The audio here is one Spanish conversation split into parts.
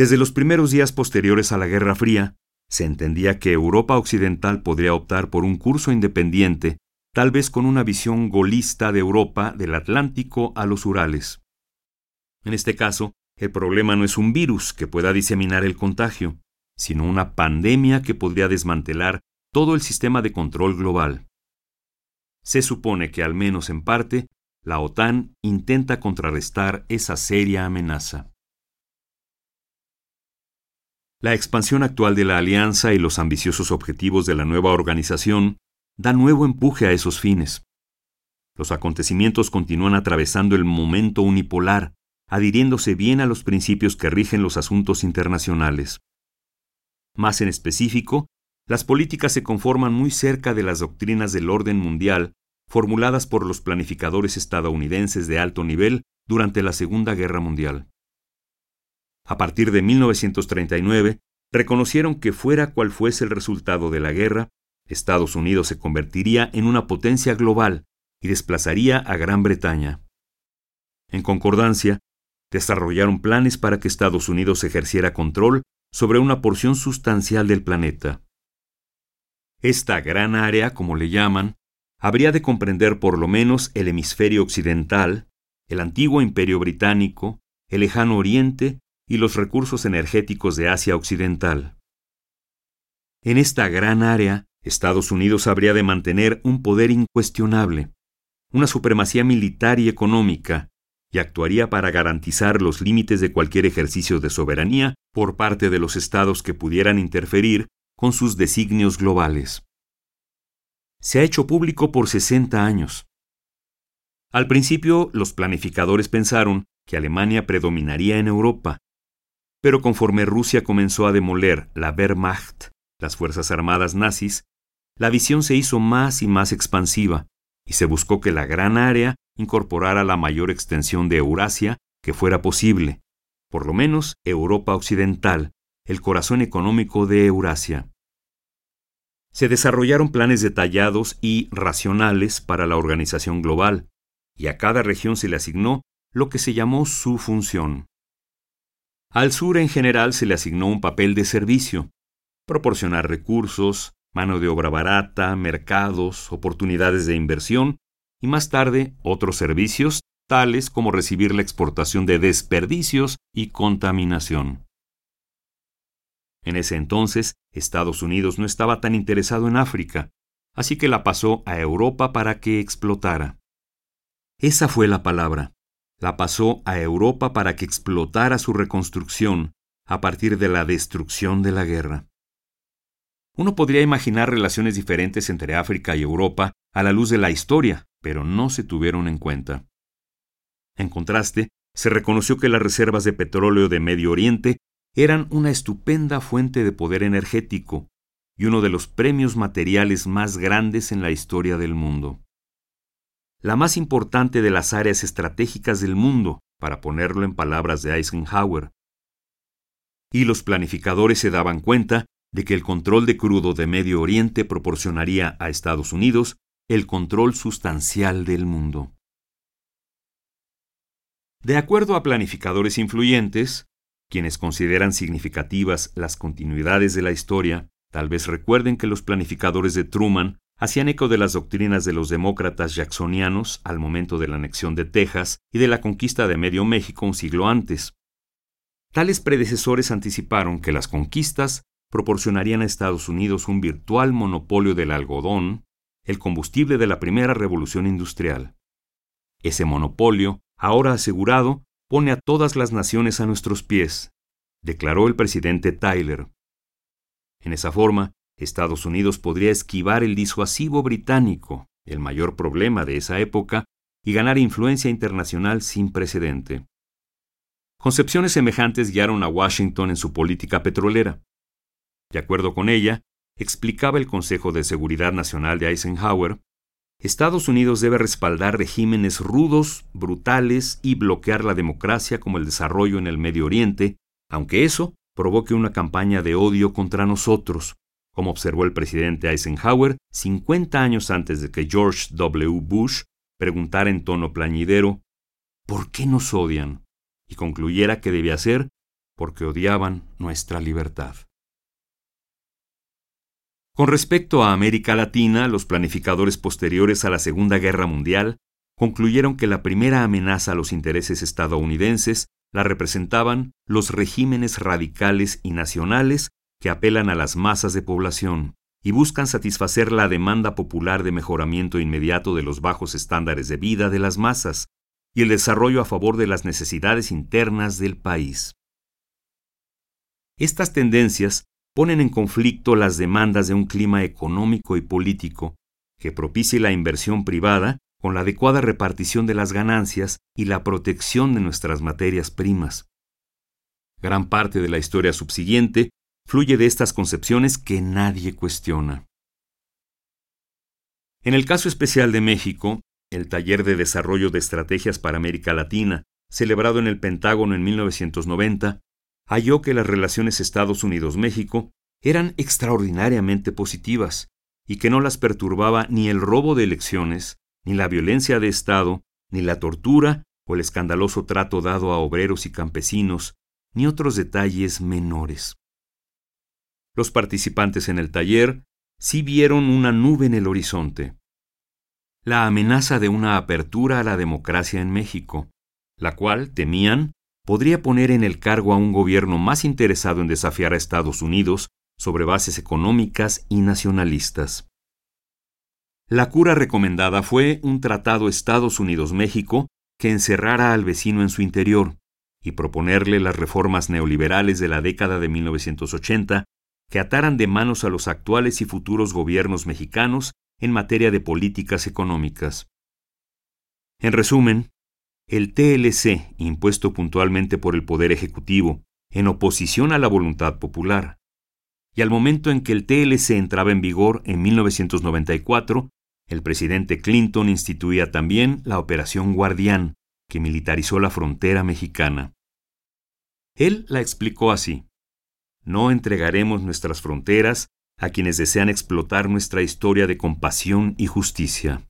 Desde los primeros días posteriores a la Guerra Fría, se entendía que Europa Occidental podría optar por un curso independiente, tal vez con una visión golista de Europa del Atlántico a los Urales. En este caso, el problema no es un virus que pueda diseminar el contagio, sino una pandemia que podría desmantelar todo el sistema de control global. Se supone que, al menos en parte, la OTAN intenta contrarrestar esa seria amenaza. La expansión actual de la alianza y los ambiciosos objetivos de la nueva organización dan nuevo empuje a esos fines. Los acontecimientos continúan atravesando el momento unipolar, adhiriéndose bien a los principios que rigen los asuntos internacionales. Más en específico, las políticas se conforman muy cerca de las doctrinas del orden mundial formuladas por los planificadores estadounidenses de alto nivel durante la Segunda Guerra Mundial. A partir de 1939, reconocieron que fuera cual fuese el resultado de la guerra, Estados Unidos se convertiría en una potencia global y desplazaría a Gran Bretaña. En concordancia, desarrollaron planes para que Estados Unidos ejerciera control sobre una porción sustancial del planeta. Esta gran área, como le llaman, habría de comprender por lo menos el hemisferio occidental, el antiguo imperio británico, el lejano oriente y los recursos energéticos de Asia Occidental. En esta gran área, Estados Unidos habría de mantener un poder incuestionable, una supremacía militar y económica, y actuaría para garantizar los límites de cualquier ejercicio de soberanía por parte de los estados que pudieran interferir con sus designios globales se ha hecho público por 60 años. Al principio, los planificadores pensaron que Alemania predominaría en Europa, pero conforme Rusia comenzó a demoler la Wehrmacht, las Fuerzas Armadas nazis, la visión se hizo más y más expansiva, y se buscó que la gran área incorporara la mayor extensión de Eurasia que fuera posible, por lo menos Europa Occidental, el corazón económico de Eurasia se desarrollaron planes detallados y racionales para la organización global, y a cada región se le asignó lo que se llamó su función. Al sur en general se le asignó un papel de servicio, proporcionar recursos, mano de obra barata, mercados, oportunidades de inversión y más tarde otros servicios tales como recibir la exportación de desperdicios y contaminación. En ese entonces, Estados Unidos no estaba tan interesado en África, así que la pasó a Europa para que explotara. Esa fue la palabra. La pasó a Europa para que explotara su reconstrucción a partir de la destrucción de la guerra. Uno podría imaginar relaciones diferentes entre África y Europa a la luz de la historia, pero no se tuvieron en cuenta. En contraste, se reconoció que las reservas de petróleo de Medio Oriente eran una estupenda fuente de poder energético y uno de los premios materiales más grandes en la historia del mundo. La más importante de las áreas estratégicas del mundo, para ponerlo en palabras de Eisenhower. Y los planificadores se daban cuenta de que el control de crudo de Medio Oriente proporcionaría a Estados Unidos el control sustancial del mundo. De acuerdo a planificadores influyentes, quienes consideran significativas las continuidades de la historia, tal vez recuerden que los planificadores de Truman hacían eco de las doctrinas de los demócratas jacksonianos al momento de la anexión de Texas y de la conquista de Medio México un siglo antes. Tales predecesores anticiparon que las conquistas proporcionarían a Estados Unidos un virtual monopolio del algodón, el combustible de la primera revolución industrial. Ese monopolio, ahora asegurado, pone a todas las naciones a nuestros pies, declaró el presidente Tyler. En esa forma, Estados Unidos podría esquivar el disuasivo británico, el mayor problema de esa época, y ganar influencia internacional sin precedente. Concepciones semejantes guiaron a Washington en su política petrolera. De acuerdo con ella, explicaba el Consejo de Seguridad Nacional de Eisenhower, Estados Unidos debe respaldar regímenes rudos, brutales y bloquear la democracia como el desarrollo en el Medio Oriente, aunque eso provoque una campaña de odio contra nosotros, como observó el presidente Eisenhower 50 años antes de que George W. Bush preguntara en tono plañidero ¿por qué nos odian? y concluyera que debía ser porque odiaban nuestra libertad. Con respecto a América Latina, los planificadores posteriores a la Segunda Guerra Mundial concluyeron que la primera amenaza a los intereses estadounidenses la representaban los regímenes radicales y nacionales que apelan a las masas de población y buscan satisfacer la demanda popular de mejoramiento inmediato de los bajos estándares de vida de las masas y el desarrollo a favor de las necesidades internas del país. Estas tendencias ponen en conflicto las demandas de un clima económico y político que propicie la inversión privada con la adecuada repartición de las ganancias y la protección de nuestras materias primas. Gran parte de la historia subsiguiente fluye de estas concepciones que nadie cuestiona. En el caso especial de México, el Taller de Desarrollo de Estrategias para América Latina, celebrado en el Pentágono en 1990, halló que las relaciones Estados Unidos-México eran extraordinariamente positivas y que no las perturbaba ni el robo de elecciones, ni la violencia de Estado, ni la tortura o el escandaloso trato dado a obreros y campesinos, ni otros detalles menores. Los participantes en el taller sí vieron una nube en el horizonte. La amenaza de una apertura a la democracia en México, la cual, temían, podría poner en el cargo a un gobierno más interesado en desafiar a Estados Unidos sobre bases económicas y nacionalistas. La cura recomendada fue un tratado Estados Unidos-México que encerrara al vecino en su interior y proponerle las reformas neoliberales de la década de 1980 que ataran de manos a los actuales y futuros gobiernos mexicanos en materia de políticas económicas. En resumen, el TLC, impuesto puntualmente por el Poder Ejecutivo, en oposición a la voluntad popular, y al momento en que el TLC entraba en vigor en 1994, el presidente Clinton instituía también la Operación Guardián, que militarizó la frontera mexicana. Él la explicó así. No entregaremos nuestras fronteras a quienes desean explotar nuestra historia de compasión y justicia.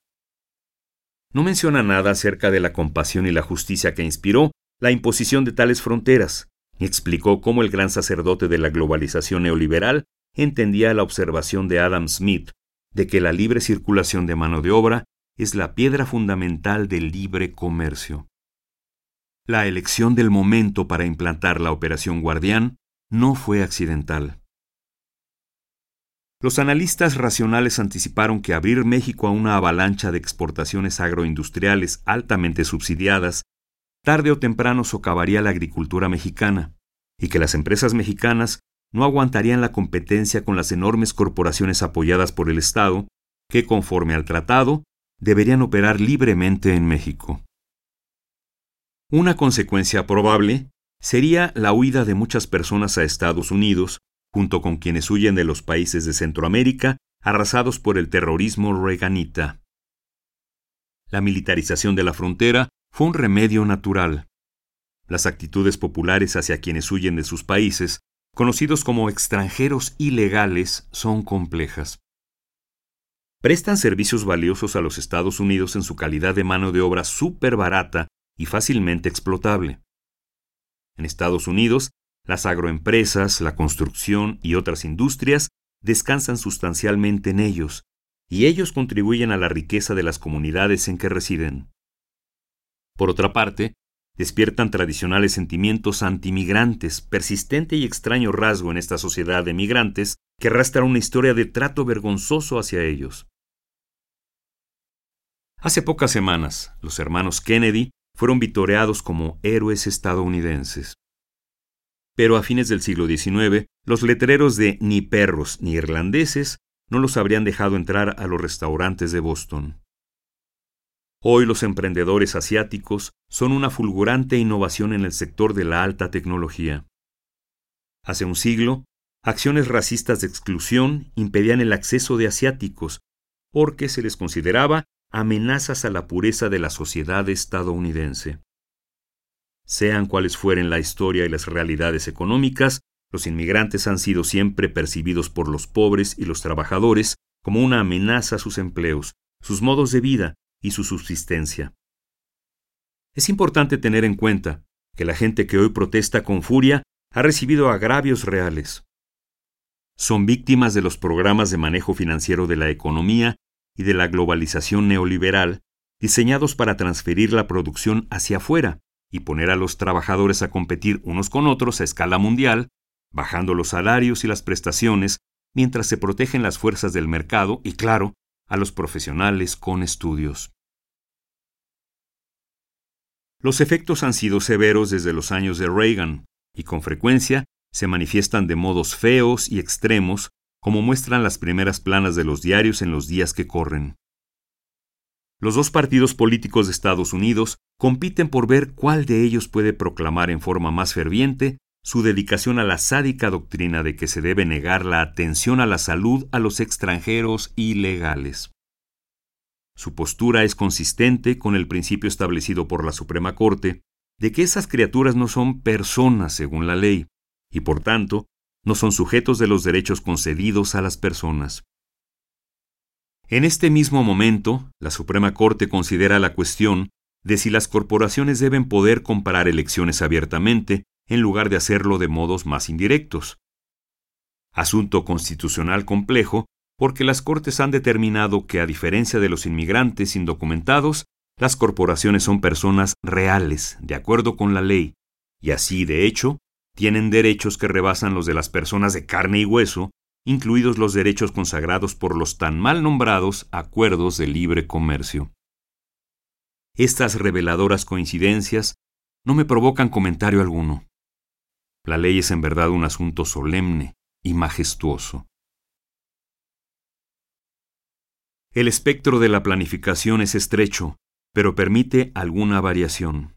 No menciona nada acerca de la compasión y la justicia que inspiró la imposición de tales fronteras, ni explicó cómo el gran sacerdote de la globalización neoliberal entendía la observación de Adam Smith de que la libre circulación de mano de obra es la piedra fundamental del libre comercio. La elección del momento para implantar la Operación Guardián no fue accidental. Los analistas racionales anticiparon que abrir México a una avalancha de exportaciones agroindustriales altamente subsidiadas tarde o temprano socavaría la agricultura mexicana y que las empresas mexicanas no aguantarían la competencia con las enormes corporaciones apoyadas por el Estado, que, conforme al tratado, deberían operar libremente en México. Una consecuencia probable sería la huida de muchas personas a Estados Unidos, junto con quienes huyen de los países de Centroamérica arrasados por el terrorismo reganita. La militarización de la frontera fue un remedio natural. Las actitudes populares hacia quienes huyen de sus países conocidos como extranjeros ilegales, son complejas. Prestan servicios valiosos a los Estados Unidos en su calidad de mano de obra súper barata y fácilmente explotable. En Estados Unidos, las agroempresas, la construcción y otras industrias descansan sustancialmente en ellos, y ellos contribuyen a la riqueza de las comunidades en que residen. Por otra parte, despiertan tradicionales sentimientos antimigrantes, persistente y extraño rasgo en esta sociedad de migrantes que arrastra una historia de trato vergonzoso hacia ellos. Hace pocas semanas, los hermanos Kennedy fueron vitoreados como héroes estadounidenses. Pero a fines del siglo XIX, los letreros de ni perros ni irlandeses no los habrían dejado entrar a los restaurantes de Boston. Hoy los emprendedores asiáticos son una fulgurante innovación en el sector de la alta tecnología. Hace un siglo, acciones racistas de exclusión impedían el acceso de asiáticos porque se les consideraba amenazas a la pureza de la sociedad estadounidense. Sean cuales fueren la historia y las realidades económicas, los inmigrantes han sido siempre percibidos por los pobres y los trabajadores como una amenaza a sus empleos, sus modos de vida y su subsistencia. Es importante tener en cuenta que la gente que hoy protesta con furia ha recibido agravios reales. Son víctimas de los programas de manejo financiero de la economía y de la globalización neoliberal diseñados para transferir la producción hacia afuera y poner a los trabajadores a competir unos con otros a escala mundial, bajando los salarios y las prestaciones mientras se protegen las fuerzas del mercado y, claro, a los profesionales con estudios. Los efectos han sido severos desde los años de Reagan y con frecuencia se manifiestan de modos feos y extremos como muestran las primeras planas de los diarios en los días que corren. Los dos partidos políticos de Estados Unidos compiten por ver cuál de ellos puede proclamar en forma más ferviente su dedicación a la sádica doctrina de que se debe negar la atención a la salud a los extranjeros ilegales. Su postura es consistente con el principio establecido por la Suprema Corte de que esas criaturas no son personas según la ley, y por tanto no son sujetos de los derechos concedidos a las personas. En este mismo momento, la Suprema Corte considera la cuestión de si las corporaciones deben poder comparar elecciones abiertamente en lugar de hacerlo de modos más indirectos. Asunto constitucional complejo porque las Cortes han determinado que, a diferencia de los inmigrantes indocumentados, las corporaciones son personas reales, de acuerdo con la ley, y así, de hecho, tienen derechos que rebasan los de las personas de carne y hueso, incluidos los derechos consagrados por los tan mal nombrados acuerdos de libre comercio. Estas reveladoras coincidencias no me provocan comentario alguno. La ley es en verdad un asunto solemne y majestuoso. El espectro de la planificación es estrecho, pero permite alguna variación.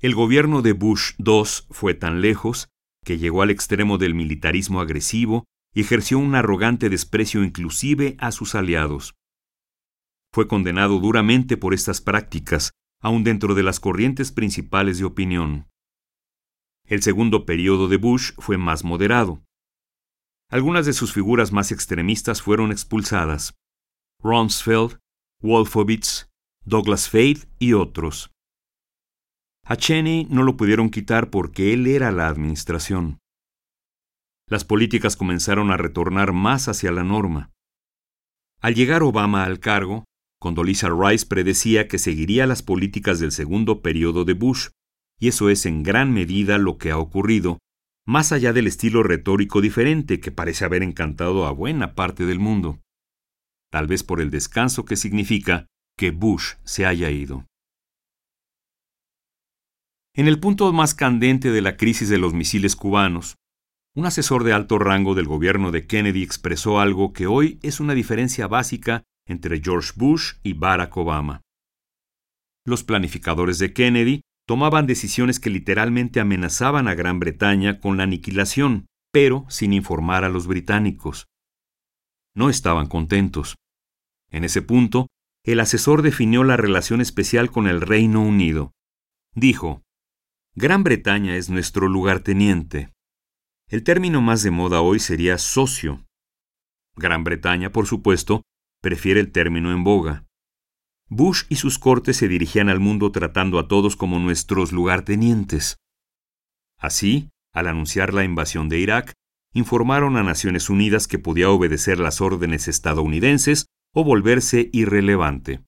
El gobierno de Bush II fue tan lejos que llegó al extremo del militarismo agresivo y ejerció un arrogante desprecio inclusive a sus aliados. Fue condenado duramente por estas prácticas, aun dentro de las corrientes principales de opinión. El segundo periodo de Bush fue más moderado. Algunas de sus figuras más extremistas fueron expulsadas. Rumsfeld, Wolfowitz, Douglas Fade y otros. A Cheney no lo pudieron quitar porque él era la administración. Las políticas comenzaron a retornar más hacia la norma. Al llegar Obama al cargo, Condoleezza Rice predecía que seguiría las políticas del segundo periodo de Bush, y eso es en gran medida lo que ha ocurrido, más allá del estilo retórico diferente que parece haber encantado a buena parte del mundo. Tal vez por el descanso que significa que Bush se haya ido. En el punto más candente de la crisis de los misiles cubanos, un asesor de alto rango del gobierno de Kennedy expresó algo que hoy es una diferencia básica entre George Bush y Barack Obama. Los planificadores de Kennedy tomaban decisiones que literalmente amenazaban a Gran Bretaña con la aniquilación, pero sin informar a los británicos. No estaban contentos. En ese punto, el asesor definió la relación especial con el Reino Unido. Dijo, Gran Bretaña es nuestro lugarteniente. El término más de moda hoy sería socio. Gran Bretaña, por supuesto, prefiere el término en boga. Bush y sus cortes se dirigían al mundo tratando a todos como nuestros lugartenientes. Así, al anunciar la invasión de Irak, informaron a Naciones Unidas que podía obedecer las órdenes estadounidenses o volverse irrelevante.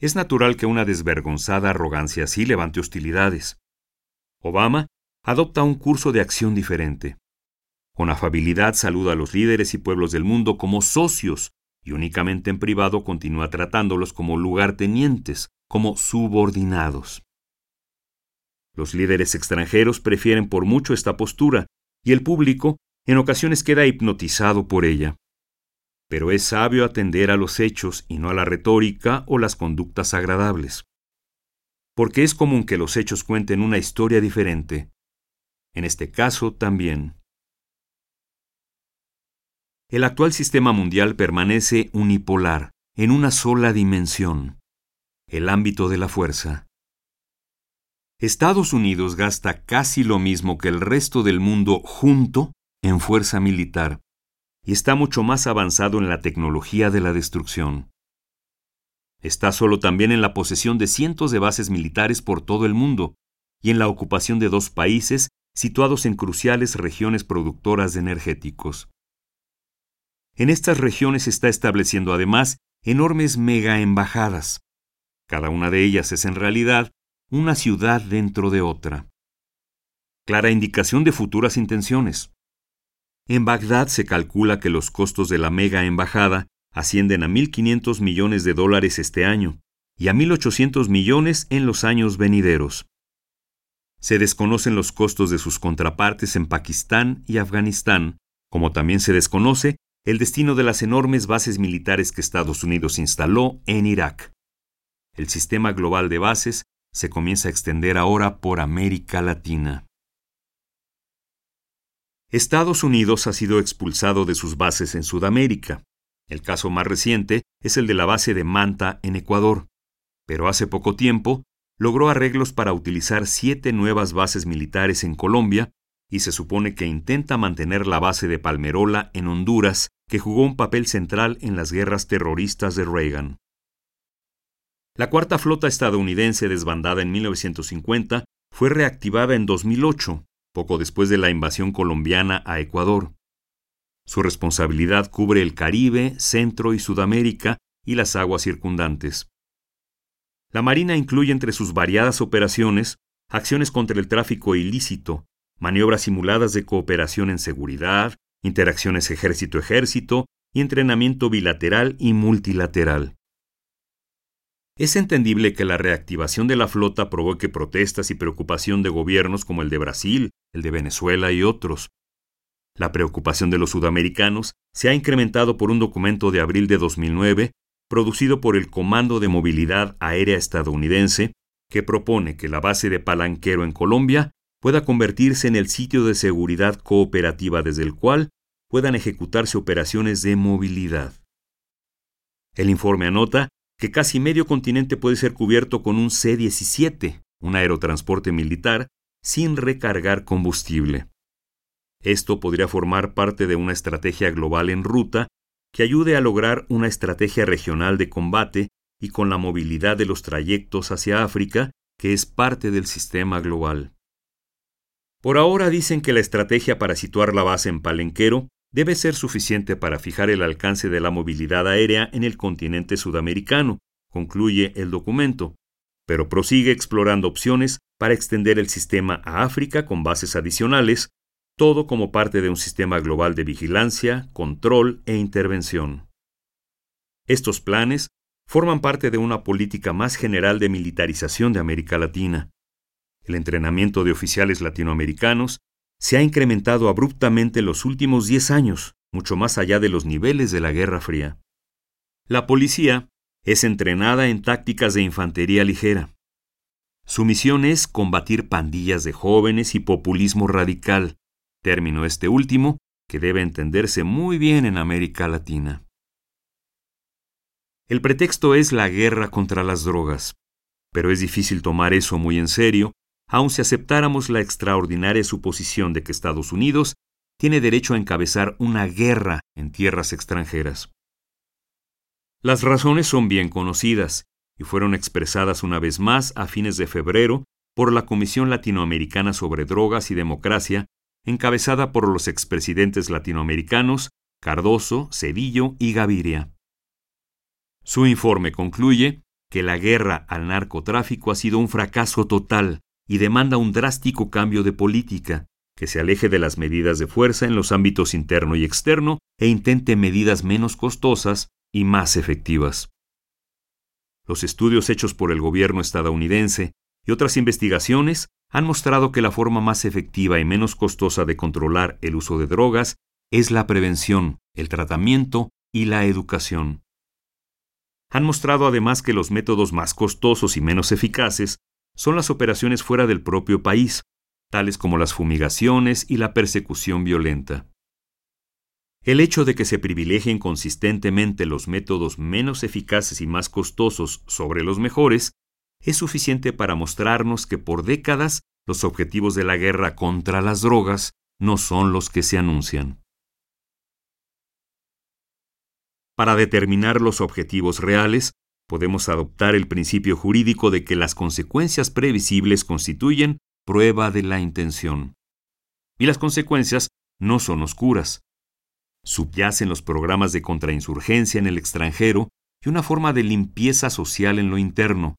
Es natural que una desvergonzada arrogancia así levante hostilidades. Obama adopta un curso de acción diferente. Con afabilidad saluda a los líderes y pueblos del mundo como socios y únicamente en privado continúa tratándolos como lugartenientes, como subordinados. Los líderes extranjeros prefieren por mucho esta postura y el público en ocasiones queda hipnotizado por ella pero es sabio atender a los hechos y no a la retórica o las conductas agradables. Porque es común que los hechos cuenten una historia diferente. En este caso también. El actual sistema mundial permanece unipolar, en una sola dimensión, el ámbito de la fuerza. Estados Unidos gasta casi lo mismo que el resto del mundo junto en fuerza militar y está mucho más avanzado en la tecnología de la destrucción. Está solo también en la posesión de cientos de bases militares por todo el mundo, y en la ocupación de dos países situados en cruciales regiones productoras de energéticos. En estas regiones está estableciendo además enormes mega embajadas. Cada una de ellas es en realidad una ciudad dentro de otra. Clara indicación de futuras intenciones. En Bagdad se calcula que los costos de la mega embajada ascienden a 1.500 millones de dólares este año y a 1.800 millones en los años venideros. Se desconocen los costos de sus contrapartes en Pakistán y Afganistán, como también se desconoce el destino de las enormes bases militares que Estados Unidos instaló en Irak. El sistema global de bases se comienza a extender ahora por América Latina. Estados Unidos ha sido expulsado de sus bases en Sudamérica. El caso más reciente es el de la base de Manta en Ecuador, pero hace poco tiempo logró arreglos para utilizar siete nuevas bases militares en Colombia y se supone que intenta mantener la base de Palmerola en Honduras, que jugó un papel central en las guerras terroristas de Reagan. La cuarta flota estadounidense desbandada en 1950 fue reactivada en 2008 poco después de la invasión colombiana a Ecuador. Su responsabilidad cubre el Caribe, Centro y Sudamérica y las aguas circundantes. La Marina incluye entre sus variadas operaciones acciones contra el tráfico ilícito, maniobras simuladas de cooperación en seguridad, interacciones ejército-ejército y entrenamiento bilateral y multilateral. Es entendible que la reactivación de la flota provoque protestas y preocupación de gobiernos como el de Brasil, el de Venezuela y otros. La preocupación de los sudamericanos se ha incrementado por un documento de abril de 2009 producido por el Comando de Movilidad Aérea estadounidense que propone que la base de Palanquero en Colombia pueda convertirse en el sitio de seguridad cooperativa desde el cual puedan ejecutarse operaciones de movilidad. El informe anota que casi medio continente puede ser cubierto con un C-17, un aerotransporte militar, sin recargar combustible. Esto podría formar parte de una estrategia global en ruta que ayude a lograr una estrategia regional de combate y con la movilidad de los trayectos hacia África, que es parte del sistema global. Por ahora dicen que la estrategia para situar la base en Palenquero debe ser suficiente para fijar el alcance de la movilidad aérea en el continente sudamericano, concluye el documento, pero prosigue explorando opciones para extender el sistema a África con bases adicionales, todo como parte de un sistema global de vigilancia, control e intervención. Estos planes forman parte de una política más general de militarización de América Latina. El entrenamiento de oficiales latinoamericanos se ha incrementado abruptamente en los últimos 10 años, mucho más allá de los niveles de la Guerra Fría. La policía es entrenada en tácticas de infantería ligera. Su misión es combatir pandillas de jóvenes y populismo radical, término este último que debe entenderse muy bien en América Latina. El pretexto es la guerra contra las drogas, pero es difícil tomar eso muy en serio aun si aceptáramos la extraordinaria suposición de que Estados Unidos tiene derecho a encabezar una guerra en tierras extranjeras. Las razones son bien conocidas y fueron expresadas una vez más a fines de febrero por la Comisión Latinoamericana sobre Drogas y Democracia, encabezada por los expresidentes latinoamericanos Cardoso, Cedillo y Gaviria. Su informe concluye que la guerra al narcotráfico ha sido un fracaso total y demanda un drástico cambio de política, que se aleje de las medidas de fuerza en los ámbitos interno y externo e intente medidas menos costosas y más efectivas. Los estudios hechos por el gobierno estadounidense y otras investigaciones han mostrado que la forma más efectiva y menos costosa de controlar el uso de drogas es la prevención, el tratamiento y la educación. Han mostrado además que los métodos más costosos y menos eficaces son las operaciones fuera del propio país, tales como las fumigaciones y la persecución violenta. El hecho de que se privilegien consistentemente los métodos menos eficaces y más costosos sobre los mejores es suficiente para mostrarnos que por décadas los objetivos de la guerra contra las drogas no son los que se anuncian. Para determinar los objetivos reales, podemos adoptar el principio jurídico de que las consecuencias previsibles constituyen prueba de la intención. Y las consecuencias no son oscuras. Subyacen los programas de contrainsurgencia en el extranjero y una forma de limpieza social en lo interno,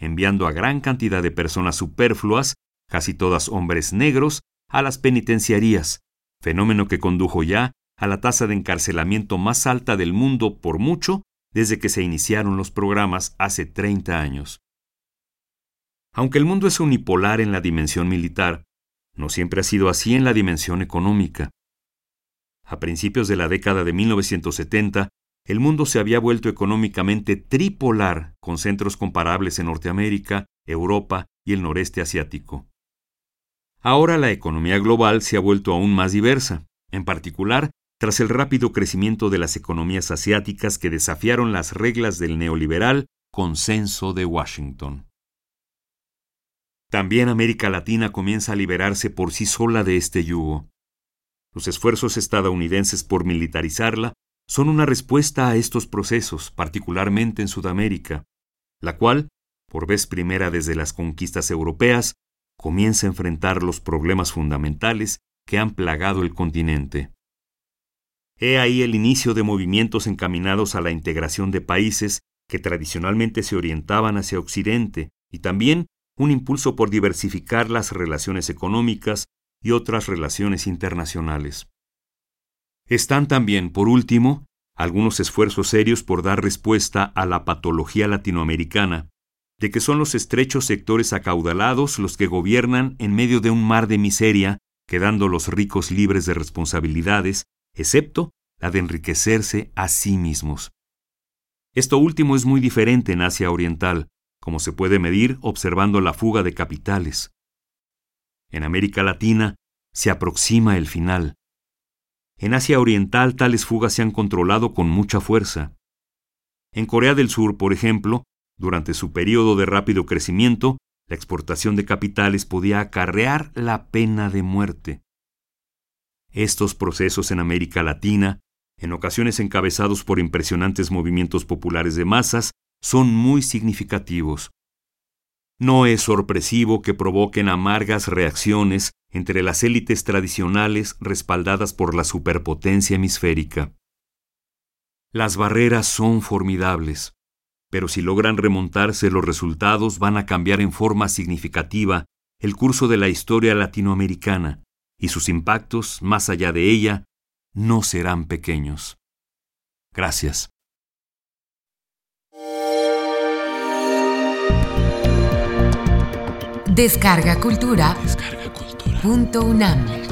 enviando a gran cantidad de personas superfluas, casi todas hombres negros, a las penitenciarías, fenómeno que condujo ya a la tasa de encarcelamiento más alta del mundo por mucho desde que se iniciaron los programas hace 30 años. Aunque el mundo es unipolar en la dimensión militar, no siempre ha sido así en la dimensión económica. A principios de la década de 1970, el mundo se había vuelto económicamente tripolar, con centros comparables en Norteamérica, Europa y el noreste asiático. Ahora la economía global se ha vuelto aún más diversa, en particular tras el rápido crecimiento de las economías asiáticas que desafiaron las reglas del neoliberal consenso de Washington. También América Latina comienza a liberarse por sí sola de este yugo. Los esfuerzos estadounidenses por militarizarla son una respuesta a estos procesos, particularmente en Sudamérica, la cual, por vez primera desde las conquistas europeas, comienza a enfrentar los problemas fundamentales que han plagado el continente. He ahí el inicio de movimientos encaminados a la integración de países que tradicionalmente se orientaban hacia Occidente y también un impulso por diversificar las relaciones económicas y otras relaciones internacionales. Están también, por último, algunos esfuerzos serios por dar respuesta a la patología latinoamericana, de que son los estrechos sectores acaudalados los que gobiernan en medio de un mar de miseria, quedando los ricos libres de responsabilidades, excepto la de enriquecerse a sí mismos. Esto último es muy diferente en Asia Oriental, como se puede medir observando la fuga de capitales. En América Latina se aproxima el final. En Asia Oriental tales fugas se han controlado con mucha fuerza. En Corea del Sur, por ejemplo, durante su periodo de rápido crecimiento, la exportación de capitales podía acarrear la pena de muerte. Estos procesos en América Latina, en ocasiones encabezados por impresionantes movimientos populares de masas, son muy significativos. No es sorpresivo que provoquen amargas reacciones entre las élites tradicionales respaldadas por la superpotencia hemisférica. Las barreras son formidables, pero si logran remontarse los resultados van a cambiar en forma significativa el curso de la historia latinoamericana, y sus impactos, más allá de ella, no serán pequeños. Gracias. Descarga Cultura. Descarga Cultura. Punto UNAM.